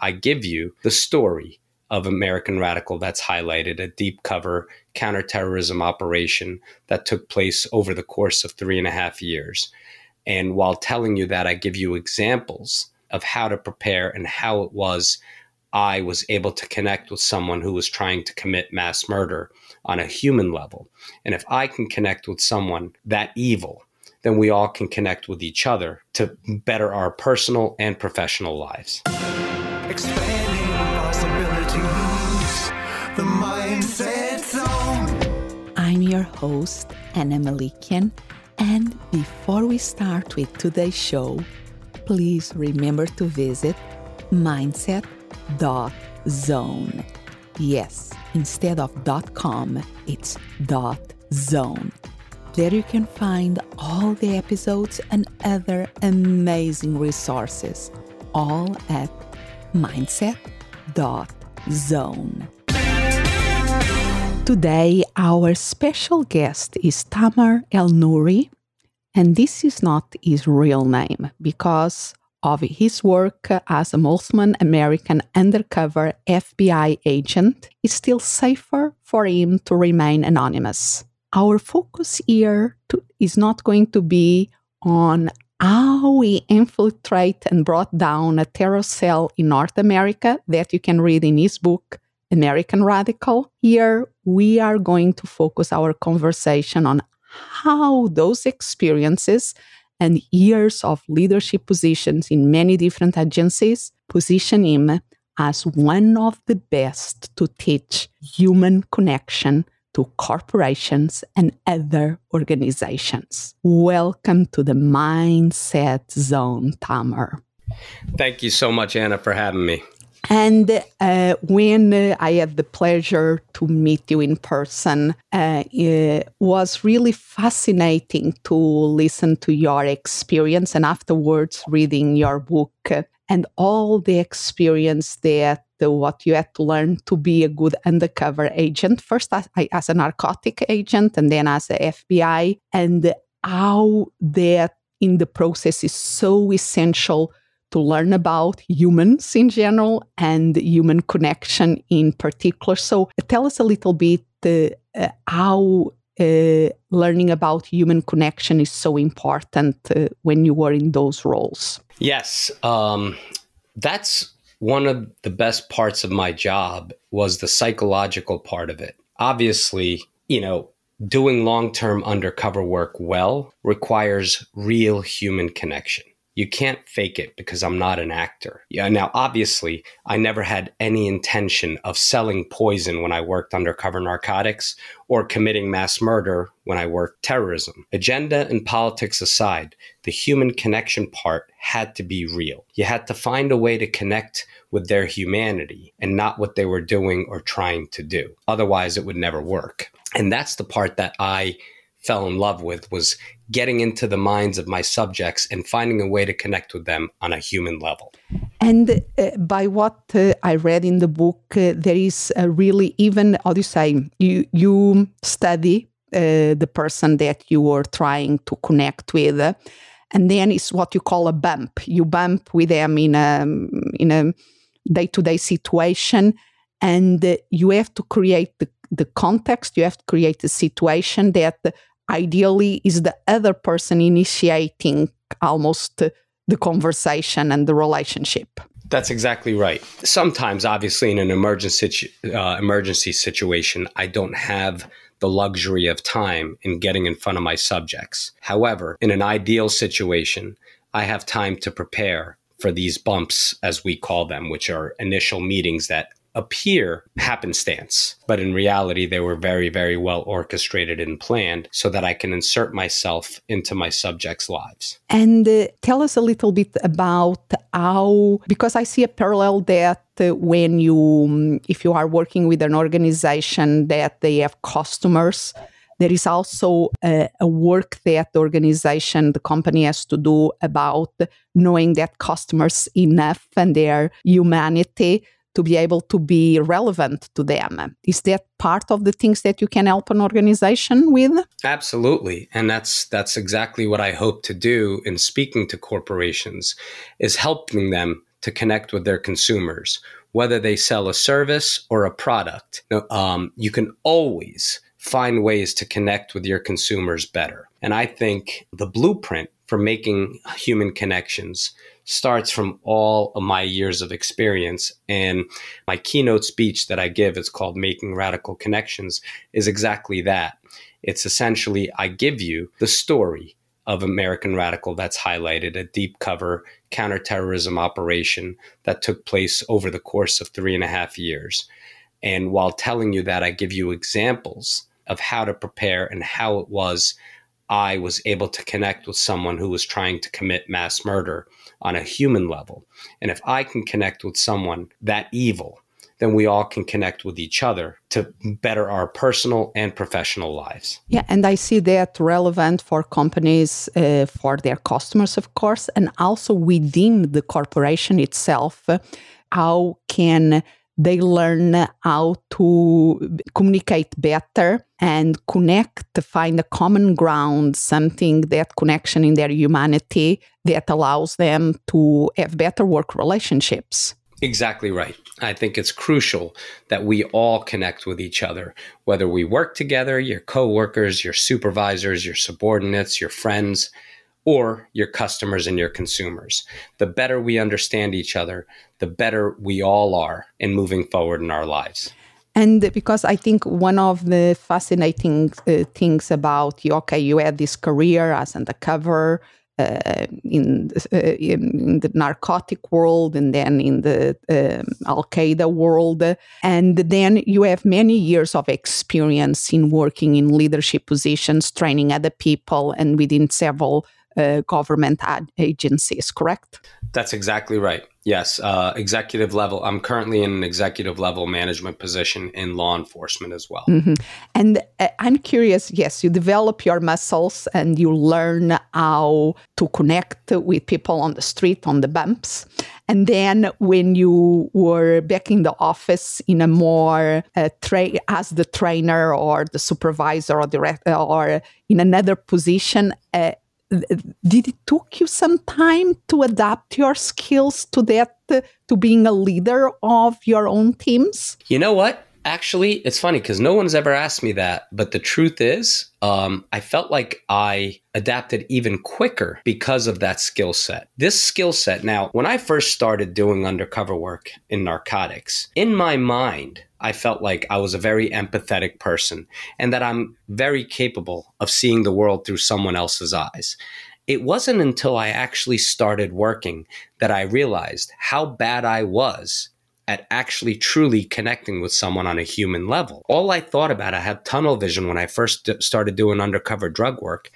I give you the story of American Radical that's highlighted, a deep cover counterterrorism operation that took place over the course of three and a half years. And while telling you that, I give you examples of how to prepare and how it was I was able to connect with someone who was trying to commit mass murder on a human level. And if I can connect with someone that evil, then we all can connect with each other to better our personal and professional lives. Expanding possibilities, the mindset zone. I'm your host, Ana Melikian. And before we start with today's show, please remember to visit mindset.zone. Yes, instead of .com, it's .zone. There you can find all the episodes and other amazing resources, all at mindset.zone. Today, our special guest is Tamar El Nouri, and this is not his real name because of his work as a Muslim American undercover FBI agent. It's still safer for him to remain anonymous our focus here to, is not going to be on how we infiltrate and brought down a terror cell in North America that you can read in his book, American Radical. Here, we are going to focus our conversation on how those experiences and years of leadership positions in many different agencies position him as one of the best to teach human connection to corporations and other organizations. Welcome to the Mindset Zone, Tamer. Thank you so much, Ana, for having me. And uh, when uh, I had the pleasure to meet you in person, uh, it was really fascinating to listen to your experience and afterwards reading your book and all the experience that the, what you had to learn to be a good undercover agent, first as, as a narcotic agent and then as a FBI, and how that in the process is so essential to learn about humans in general and human connection in particular. So, tell us a little bit uh, uh, how uh, learning about human connection is so important uh, when you were in those roles. Yes, um, that's one of the best parts of my job was the psychological part of it. Obviously, you know, doing long-term undercover work well requires real human connection you can't fake it because I'm not an actor. Yeah, now obviously, I never had any intention of selling poison when I worked undercover narcotics or committing mass murder when I worked terrorism. Agenda and politics aside, the human connection part had to be real. You had to find a way to connect with their humanity and not what they were doing or trying to do. Otherwise, it would never work. And that's the part that I fell in love with was getting into the minds of my subjects and finding a way to connect with them on a human level. And uh, by what uh, I read in the book, uh, there is really even, how do you say, you, you study uh, the person that you were trying to connect with. and then it's what you call a bump. You bump with them in a, in a day-to-day situation and you have to create the, the context, you have to create a situation that ideally is the other person initiating almost the conversation and the relationship. That's exactly right. Sometimes, obviously, in an emergency uh, emergency situation, I don't have the luxury of time in getting in front of my subjects. However, in an ideal situation, I have time to prepare for these bumps, as we call them, which are initial meetings that appear happenstance, but in reality, they were very, very well orchestrated and planned so that I can insert myself into my subjects' lives. And uh, tell us a little bit about how, because I see a parallel that uh, when you, um, if you are working with an organization that they have customers, there is also a, a, work that the organization, the company has to do about knowing that customers enough and their humanity to be able to be relevant to them. Is that part of the things that you can help an organization with? Absolutely. And that's that's exactly what I hope to do in speaking to corporations is helping them to connect with their consumers, whether they sell a service or a product. Um, you can always find ways to connect with your consumers better. And I think the blueprint for making human connections starts from all of my years of experience. And my keynote speech that I give, it's called Making Radical Connections, is exactly that. It's essentially, I give you the story of American Radical that's highlighted a deep cover counterterrorism operation that took place over the course of three and a half years. And while telling you that, I give you examples of how to prepare and how it was I was able to connect with someone who was trying to commit mass murder on a human level. And if I can connect with someone that evil, then we all can connect with each other to better our personal and professional lives. Yeah, and I see that relevant for companies, uh, for their customers, of course, and also within the corporation itself. How can they learn how to communicate better and connect to find a common ground something that connection in their humanity that allows them to have better work relationships Exactly right. I think it's crucial that we all connect with each other, whether we work together, your coworkers, your supervisors, your subordinates, your friends, or your customers and your consumers. The better we understand each other, the better we all are in moving forward in our lives. And because I think one of the fascinating uh, things about you, okay, you had this career as undercover uh, in, uh, in, the narcotic world and then in the um, Al Qaeda world. And then you have many years of experience in working in leadership positions, training other people, and within several uh, government ad- agencies, correct? That's exactly right. Yes, uh, executive level. I'm currently in an executive level management position in law enforcement as well. Mm-hmm. And uh, I'm curious. Yes, you develop your muscles and you learn how to connect with people on the street, on the bumps. And then when you were back in the office in a more uh, tra- as the trainer or the supervisor or director or in another position, uh, did it took you some time to adapt your skills to that to being a leader of your own teams? You know what actually it's funny because no one's ever asked me that but the truth is um, i felt like i adapted even quicker because of that skill set this skill set now when i first started doing undercover work in narcotics in my mind I felt like I was a very empathetic person and that I'm very capable of seeing the world through someone else's eyes. It wasn't until I actually started working that I realized how bad I was at actually truly connecting with someone on a human level. All I thought about, I had tunnel vision when I first started doing undercover drug work.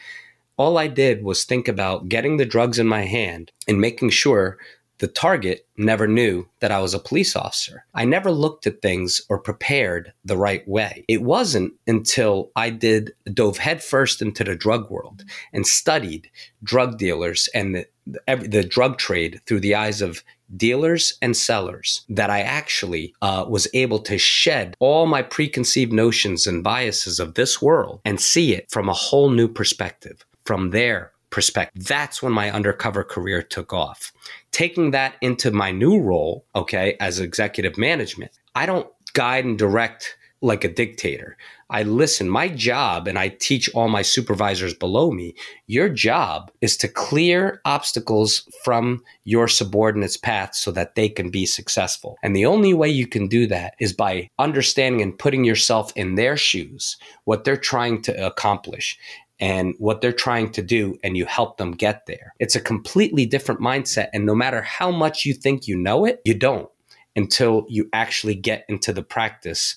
All I did was think about getting the drugs in my hand and making sure the target never knew that I was a police officer. I never looked at things or prepared the right way. It wasn't until I did dove headfirst into the drug world and studied drug dealers and the, the, the drug trade through the eyes of dealers and sellers that I actually uh, was able to shed all my preconceived notions and biases of this world and see it from a whole new perspective. From there, perspective. That's when my undercover career took off. Taking that into my new role, okay, as executive management, I don't guide and direct like a dictator. I listen. My job, and I teach all my supervisors below me, your job is to clear obstacles from your subordinates' path so that they can be successful. And the only way you can do that is by understanding and putting yourself in their shoes, what they're trying to accomplish and what they're trying to do and you help them get there. It's a completely different mindset. And no matter how much you think you know it, you don't until you actually get into the practice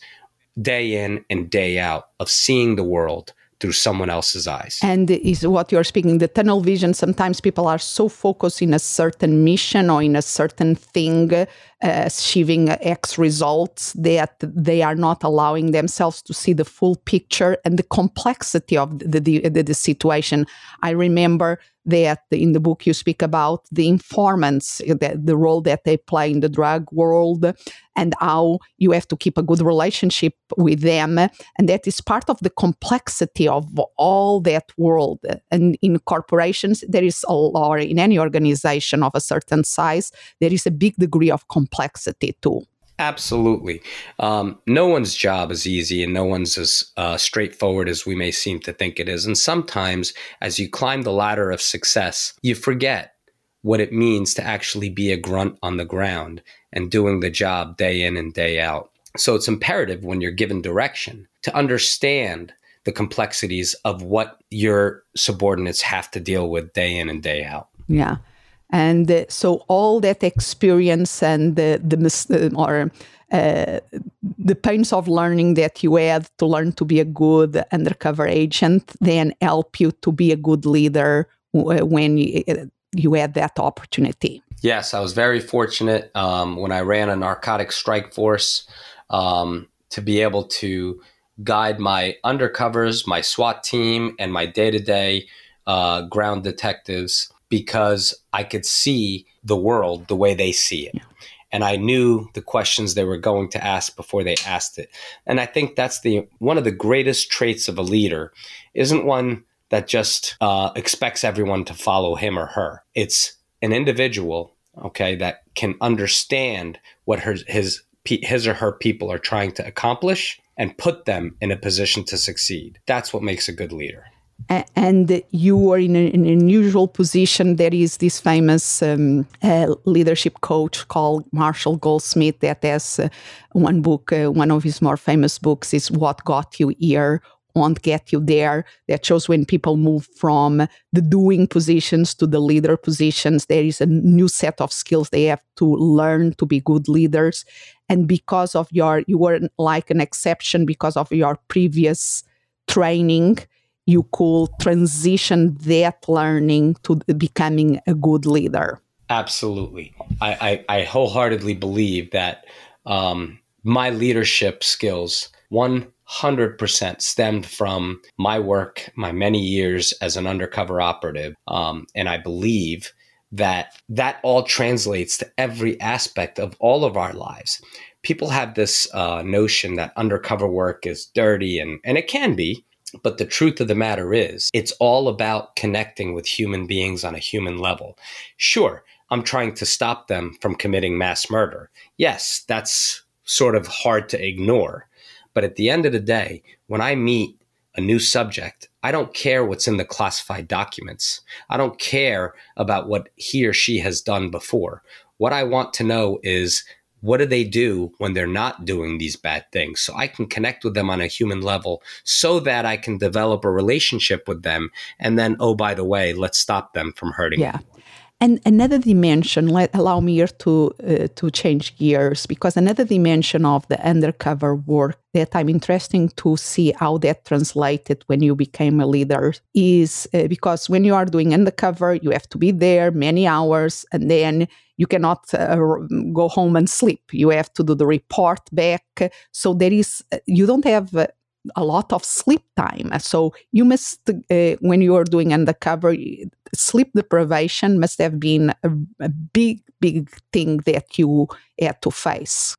day in and day out of seeing the world through someone else's eyes. And is what you're speaking, the tunnel vision. Sometimes people are so focused in a certain mission or in a certain thing, uh, achieving X results, that they are not allowing themselves to see the full picture and the complexity of the, the, the, the situation. I remember that in the book you speak about the informants, uh, the, the role that they play in the drug world, and how you have to keep a good relationship with them. And that is part of the complexity of all that world. And in corporations, there is a lot, in any organization of a certain size, there is a big degree of complexity too. Absolutely. Um, no one's job is easy and no one's as uh, straightforward as we may seem to think it is. And sometimes, as you climb the ladder of success, you forget what it means to actually be a grunt on the ground and doing the job day in and day out. So it's imperative when you're given direction to understand the complexities of what your subordinates have to deal with day in and day out. Yeah. And uh, so all that experience and the, the uh, or uh, the pains of learning that you had to learn to be a good undercover agent then help you to be a good leader when you, uh, you had that opportunity. Yes, I was very fortunate um, when I ran a narcotic strike force um, to be able to guide my undercovers, my SWAT team, and my day to day ground detectives because I could see the world the way they see it. Yeah. And I knew the questions they were going to ask before they asked it. And I think that's the one of the greatest traits of a leader isn't one that just uh, expects everyone to follow him or her. It's an individual, okay, that can understand what her, his his or her people are trying to accomplish and put them in a position to succeed. That's what makes a good leader and you are in, an unusual position. There is this famous um, uh, leadership coach called Marshall Goldsmith that has uh, one book, uh, one of his more famous books is What Got You Here, Won't Get You There. That shows when people move from the doing positions to the leader positions, there is a new set of skills they have to learn to be good leaders. And because of your, you were like an exception because of your previous training you could transition that learning to becoming a good leader. Absolutely. I, I, I wholeheartedly believe that um, my leadership skills, 100% stemmed from my work, my many years as an undercover operative. Um, and I believe that that all translates to every aspect of all of our lives. People have this uh, notion that undercover work is dirty, and, and it can be. But the truth of the matter is, it's all about connecting with human beings on a human level. Sure, I'm trying to stop them from committing mass murder. Yes, that's sort of hard to ignore. But at the end of the day, when I meet a new subject, I don't care what's in the classified documents. I don't care about what he or she has done before. What I want to know is what do they do when they're not doing these bad things? So i can connect with them on a human level so that i can develop a relationship with them. And then oh by the way let's stop them from hurting yeah. And another dimension, let allow me to uh, to change gears because another dimension of the undercover work that I'm interested to see how that translated when you became a leader is uh, because when you are doing undercover, you have to be there many hours, and then you cannot uh, go home and sleep. You have to do the report back. So there is uh, you don't have uh, a lot of sleep time. So you must, uh, when you are doing undercover, sleep deprivation must have been a, a big, big thing that you had to face.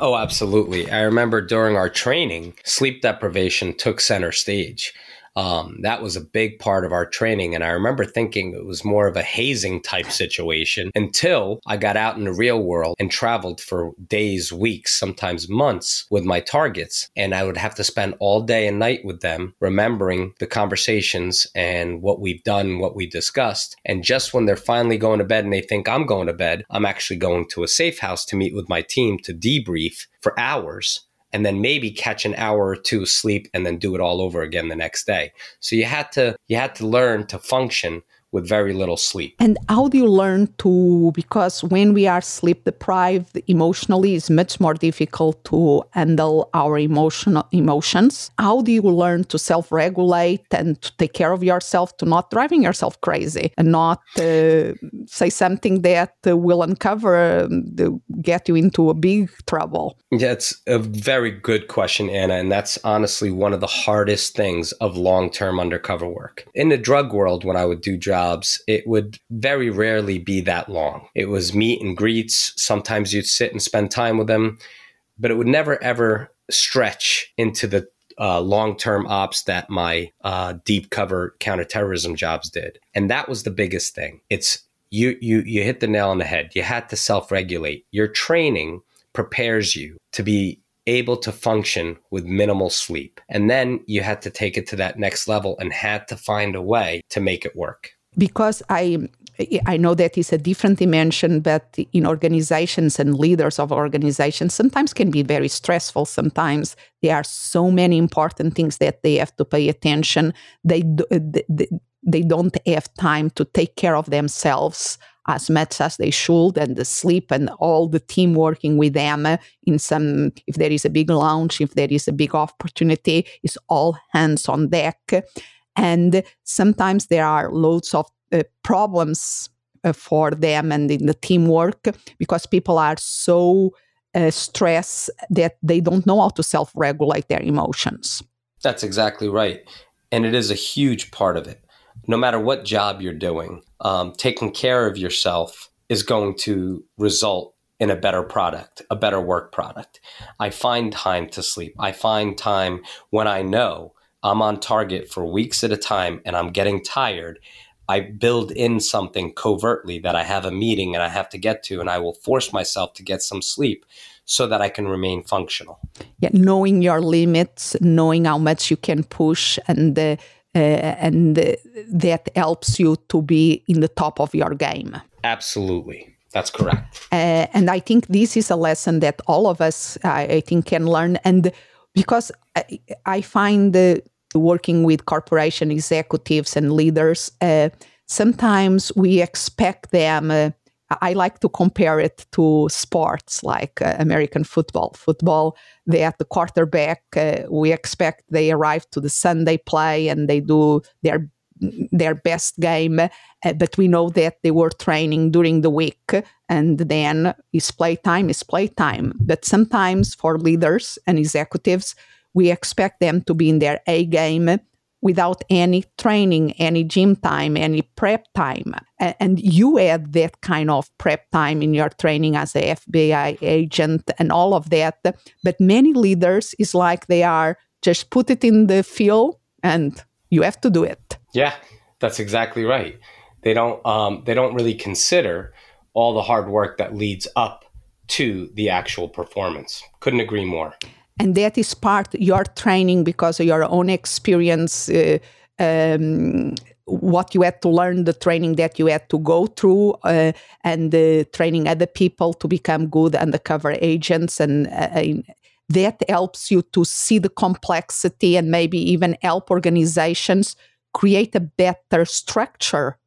Oh, absolutely. I remember during our training, sleep deprivation took center stage. Um, that was a big part of our training. And I remember thinking it was more of a hazing type situation until I got out in the real world and traveled for days, weeks, sometimes months with my targets. And I would have to spend all day and night with them, remembering the conversations and what we've done, what we discussed. And just when they're finally going to bed and they think I'm going to bed, I'm actually going to a safe house to meet with my team to debrief for hours and then maybe catch an hour or two sleep and then do it all over again the next day. So you had to you had to learn to function with very little sleep. And how do you learn to, because when we are sleep deprived emotionally, it's much more difficult to handle our emotional emotions. How do you learn to self regulate and to take care of yourself, to not driving yourself crazy and not uh, say something that uh, will uncover, um, get you into a big trouble? Yeah, it's a very good question, Ana. And that's honestly one of the hardest things of long term undercover work. In the drug world, when I would do jobs, jobs, it would very rarely be that long. It was meet and greets. Sometimes you'd sit and spend time with them, but it would never ever stretch into the uh, long term ops that my uh, deep cover counterterrorism jobs did. And that was the biggest thing. It's you, you, you hit the nail on the head. You had to self regulate. Your training prepares you to be able to function with minimal sleep. And then you had to take it to that next level and had to find a way to make it work. Because I I know that is a different dimension, but in organizations and leaders of organizations, sometimes can be very stressful. Sometimes there are so many important things that they have to pay attention. They they, they don't have time to take care of themselves as much as they should and the sleep and all the team working with them in some if there is a big launch if there is a big opportunity is all hands on deck and sometimes there are loads of uh, problems uh, for them and in the teamwork because people are so uh, stressed that they don't know how to self-regulate their emotions that's exactly right and it is a huge part of it no matter what job you're doing, um, taking care of yourself is going to result in a better product, a better work product. I find time to sleep. I find time when I know I'm on target for weeks at a time and I'm getting tired. I build in something covertly that I have a meeting and I have to get to, and I will force myself to get some sleep so that I can remain functional. Yeah, knowing your limits, knowing how much you can push, and uh, uh, and that helps you to be in the top of your game. Absolutely. That's correct. Uh, and I think this is a lesson that all of us, I, I think, can learn. And because I, I find uh, working with corporation executives and leaders, uh, sometimes we expect them uh, I like to compare it to sports like uh, American football. Football, they at the quarterback. Uh, we expect they arrive to the Sunday play and they do their their best game, uh, but we know that they were training during the week, and then is playtime is playtime. But sometimes for leaders and executives, we expect them to be in their A game without any training, any gym time, any prep time. And you had that kind of prep time in your training as a FBI agent and all of that. But many leaders is like they are just put it in the field and you have to do it. Yeah, that's exactly right. They don't um, they don't really consider all the hard work that leads up to the actual performance. Couldn't agree more and that is part your training because of your own experience uh, um, what you had to learn the training that you had to go through uh, and uh, training other people to become good undercover agents. And uh, that helps you to see the complexity and maybe even help organizations create a better structure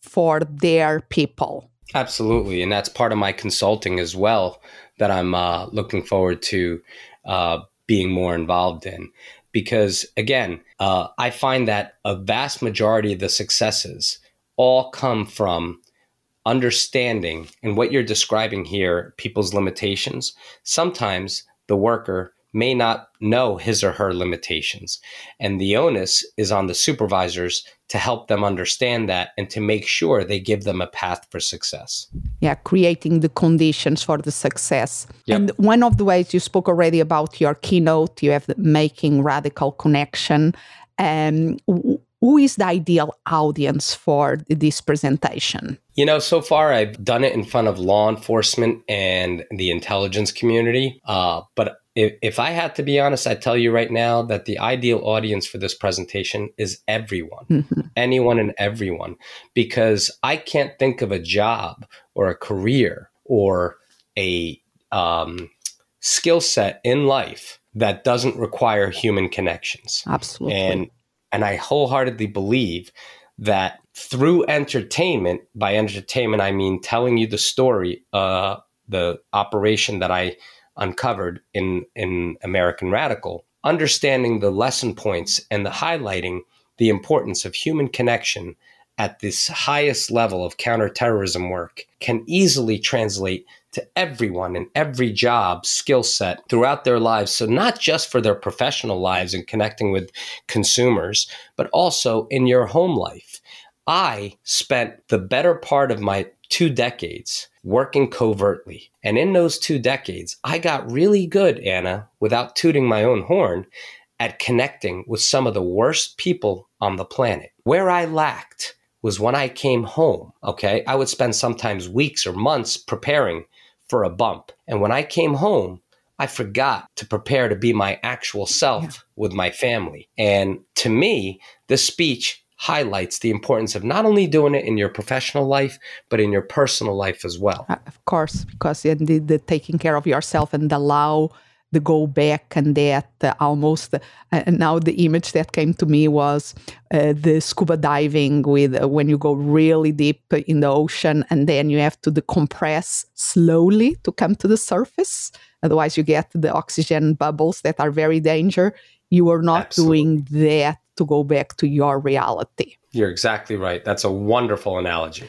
for their people. Absolutely. And that's part of my consulting as well that i'm uh, looking forward to uh, being more involved in. Because again, uh, I find that a vast majority of the successes all come from understanding and what you're describing here, people's limitations. Sometimes the worker may not know his or her limitations. And the onus is on the supervisors to help them understand that and to make sure they give them a path for success. Yeah, creating the conditions for the success. Yep. And one of the ways you spoke already about your keynote, you have making radical connection. Um, who is the ideal audience for this presentation? You know, so far I've done it in front of law enforcement and the intelligence community, uh, but if, if I had to be honest, I tell you right now that the ideal audience for this presentation is everyone, mm-hmm. anyone and everyone, because I can't think of a job or a career or a um, skill set in life that doesn't require human connections. Absolutely. And and I wholeheartedly believe that through entertainment, by entertainment I mean telling you the story, uh, the operation that I uncovered in, in American Radical, understanding the lesson points and the highlighting the importance of human connection at this highest level of counterterrorism work can easily translate to everyone in every job skill set throughout their lives. So, not just for their professional lives and connecting with consumers, but also in your home life. I spent the better part of my two decades working covertly. And in those two decades, I got really good, Ana, without tooting my own horn, at connecting with some of the worst people on the planet. Where I lacked was when I came home, okay? I would spend sometimes weeks or months preparing for a bump. And when I came home, I forgot to prepare to be my actual self yeah. with my family. And to me, this speech highlights the importance of not only doing it in your professional life, but in your personal life as well. Uh, of course, because indeed the taking care of yourself and allow the go back and that uh, almost uh, now the image that came to me was uh, the scuba diving with uh, when you go really deep in the ocean and then you have to decompress slowly to come to the surface otherwise you get the oxygen bubbles that are very danger you are not Absolutely. doing that to go back to your reality. You're exactly right. That's a wonderful analogy.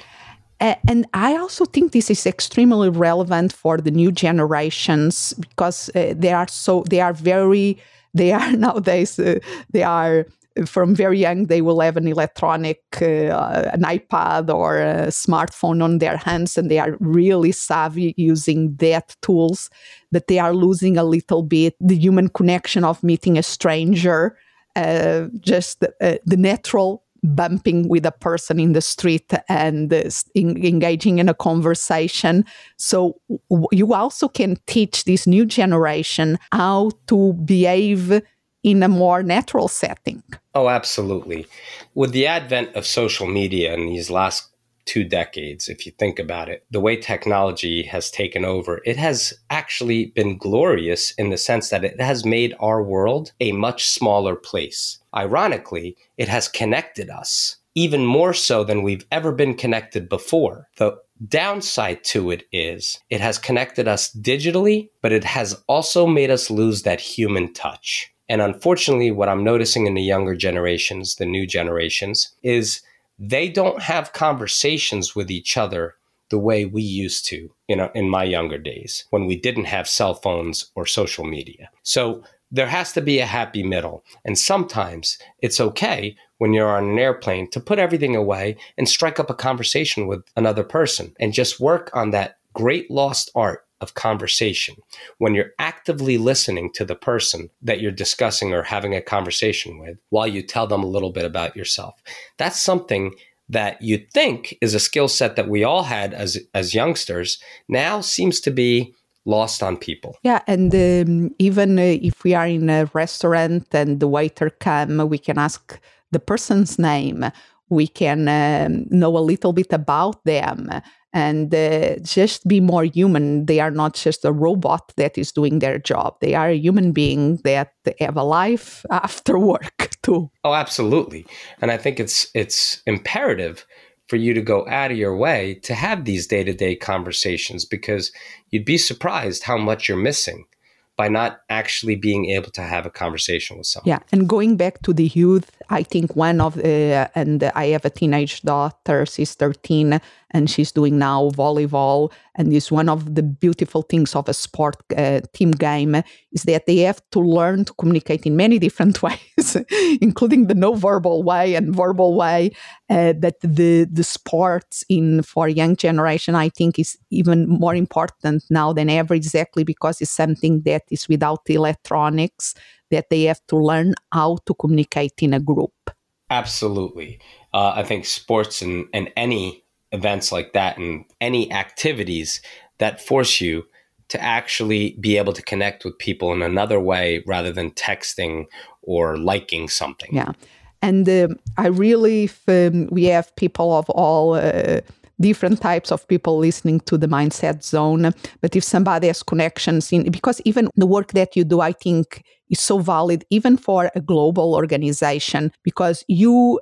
And I also think this is extremely relevant for the new generations because uh, they are so they are very they are nowadays uh, they are from very young they will have an electronic uh, an ipad or a smartphone on their hands and they are really savvy using that tools but they are losing a little bit the human connection of meeting a stranger uh, just uh, the natural bumping with a person in the street and uh, in, engaging in a conversation. So w- you also can teach this new generation how to behave in a more natural setting. Oh, absolutely. With the advent of social media in these last two decades, if you think about it, the way technology has taken over, it has actually been glorious in the sense that it has made our world a much smaller place. Ironically, it has connected us even more so than we've ever been connected before. The downside to it is it has connected us digitally, but it has also made us lose that human touch. And unfortunately, what I'm noticing in the younger generations, the new generations, is they don't have conversations with each other the way we used to, you know, in my younger days when we didn't have cell phones or social media. So there has to be a happy middle. And sometimes it's okay when you're on an airplane to put everything away and strike up a conversation with another person and just work on that great lost art of conversation when you're actively listening to the person that you're discussing or having a conversation with while you tell them a little bit about yourself. That's something that you think is a skill set that we all had as as youngsters now seems to be lost on people. Yeah, and um, even uh, if we are in a restaurant and the waiter come, we can ask the person's name. We can um, know a little bit about them and uh, just be more human. They are not just a robot that is doing their job. They are a human being that have a life after work too. Oh, absolutely. And I think it's it's imperative for you to go out of your way to have these day-to-day conversations because you'd be surprised how much you're missing by not actually being able to have a conversation with someone. Yeah, and going back to the youth, I think one of the and I have a teenage daughter, she's 13, and she's doing now volleyball. And is one of the beautiful things of a sport uh, team game is that they have to learn to communicate in many different ways, including the no verbal way and verbal way. Uh, that the the sports in for young generation, I think, is even more important now than ever, exactly because it's something that is without electronics that they have to learn how to communicate in a group. Absolutely. Uh, I think sports and, and any events like that and any activities that force you to actually be able to connect with people in another way rather than texting or liking something. Yeah. And uh, I really, um, we have people of all uh, different types of people listening to the mindset zone. But if somebody has connections in, because even the work that you do, I think is so valid even for a global organization because you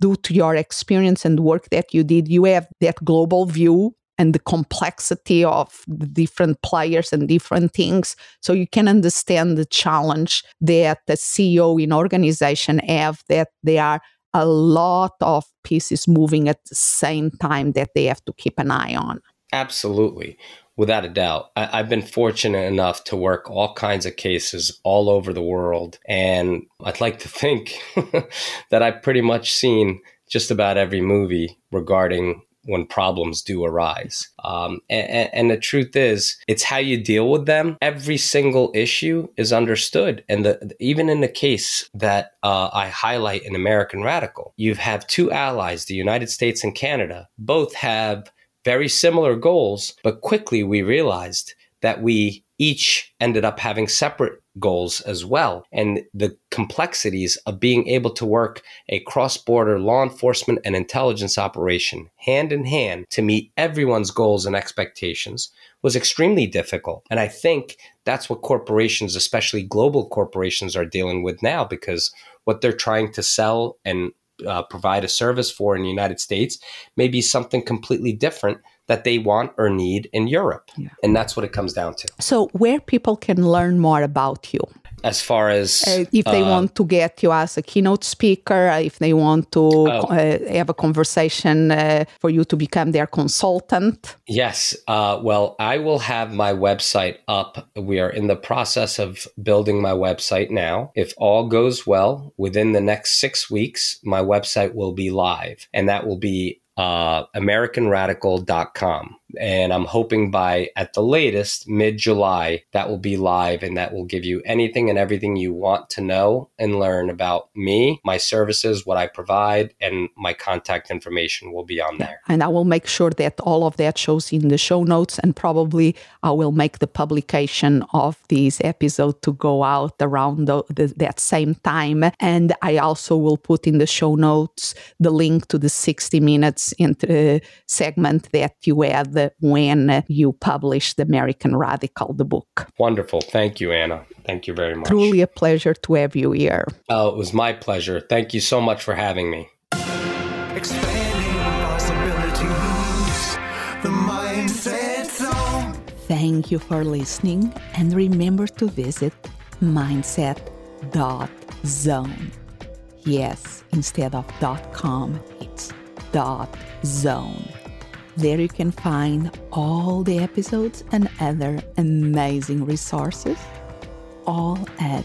due to your experience and work that you did you have that global view and the complexity of the different players and different things so you can understand the challenge that the ceo in organization have that they are a lot of pieces moving at the same time that they have to keep an eye on. Absolutely. Without a doubt. I, have been fortunate enough to work all kinds of cases all over the world. And I'd like to think that I've pretty much seen just about every movie regarding when problems do arise. Um, and, and, the truth is, it's how you deal with them. Every single issue is understood. And the, even in the case that uh, I highlight in American Radical, you have two allies, the United States and Canada. Both have very similar goals, but quickly we realized that we each ended up having separate goals as well. And the complexities of being able to work a cross border law enforcement and intelligence operation hand in hand to meet everyone's goals and expectations was extremely difficult. And I think that's what corporations, especially global corporations, are dealing with now because what they're trying to sell and uh, provide a service for in the United States may be something completely different that they want or need in Europe. Yeah. And that's what it comes down to. So, where people can learn more about you? As far as uh, if they uh, want to get you as a keynote speaker, uh, if they want to oh. Uh, have a conversation uh, for you to become their consultant. Yes. Uh, well, I will have my website up. We are in the process of building my website now. If all goes well, within the next six weeks, my website will be live, and that will be uh, AmericanRadical.com and I'm hoping by at the latest mid July that will be live and that will give you anything and everything you want to know and learn about me, my services, what I provide, and my contact information will be on there. And I will make sure that all of that shows in the show notes and probably I will make the publication of this episode to go out around the, the, that same time. And I also will put in the show notes the link to the 60 minutes into, segment that you had when you published the American Radical, the book. Wonderful. Thank you, Ana. Thank you very much. Truly a pleasure to have you here. Oh, it was my pleasure. Thank you so much for having me. Expanding possibilities, the Mindset Zone. Thank you for listening and remember to visit mindset.zone. Yes, instead of .com, it's .zone. There you can find all the episodes and other amazing resources, all at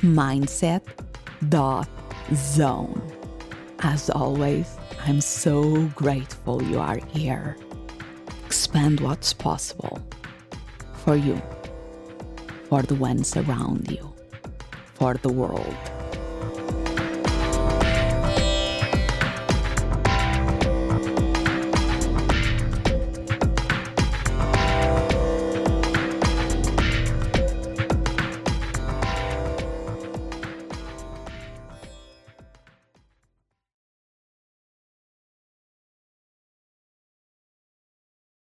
mindset.zone. As always, I'm so grateful you are here. Expand what's possible for you, for the ones around you, for the world.